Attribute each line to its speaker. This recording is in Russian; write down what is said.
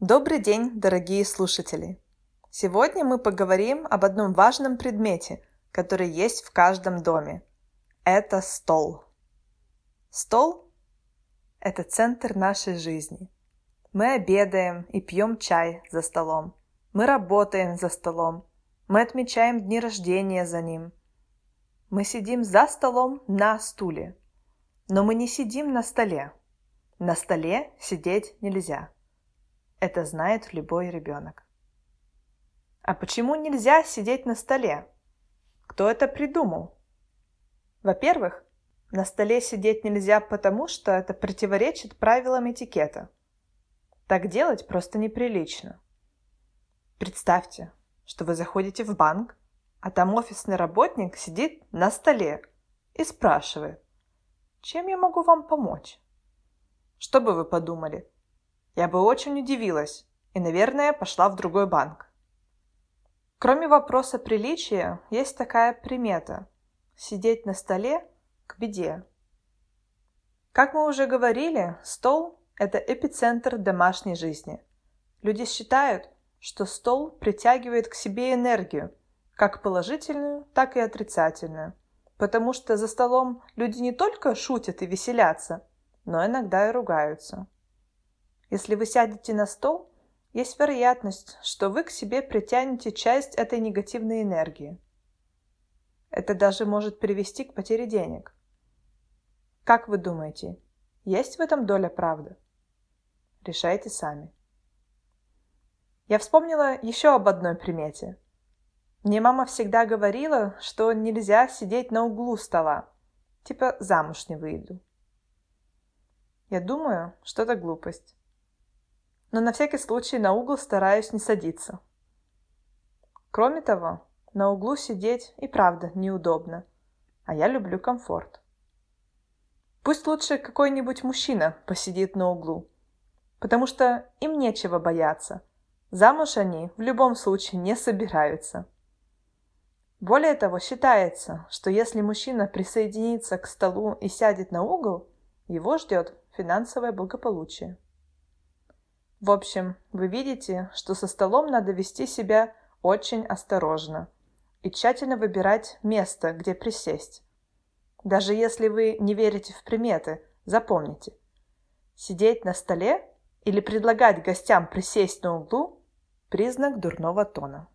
Speaker 1: Добрый день, дорогие слушатели! Сегодня мы поговорим об одном важном предмете, который есть в каждом доме. Это стол. Стол – это центр нашей жизни. Мы обедаем и пьем чай за столом. Мы работаем за столом. Мы отмечаем дни рождения за ним. Мы сидим за столом на стуле. Но мы не сидим на столе. На столе сидеть нельзя – это знает любой ребенок. А почему нельзя сидеть на столе? Кто это придумал? Во-первых, на столе сидеть нельзя потому, что это противоречит правилам этикета. Так делать просто неприлично. Представьте, что вы заходите в банк, а там офисный работник сидит на столе и спрашивает, чем я могу вам помочь? Что бы вы подумали? Я бы очень удивилась и, наверное, пошла в другой банк. Кроме вопроса приличия, есть такая примета – сидеть на столе к беде. Как мы уже говорили, стол – это эпицентр домашней жизни. Люди считают, что стол притягивает к себе энергию, как положительную, так и отрицательную, потому что за столом люди не только шутят и веселятся, но иногда и ругаются – если вы сядете на стол, есть вероятность, что вы к себе притянете часть этой негативной энергии. Это даже может привести к потере денег. Как вы думаете, есть в этом доля правды? Решайте сами. Я вспомнила еще об одной примете. Мне мама всегда говорила, что нельзя сидеть на углу стола, типа замуж не выйду. Я думаю, что это глупость но на всякий случай на угол стараюсь не садиться. Кроме того, на углу сидеть и правда неудобно, а я люблю комфорт. Пусть лучше какой-нибудь мужчина посидит на углу, потому что им нечего бояться. Замуж они в любом случае не собираются. Более того, считается, что если мужчина присоединится к столу и сядет на угол, его ждет финансовое благополучие. В общем, вы видите, что со столом надо вести себя очень осторожно и тщательно выбирать место, где присесть. Даже если вы не верите в приметы, запомните. Сидеть на столе или предлагать гостям присесть на углу – признак дурного тона.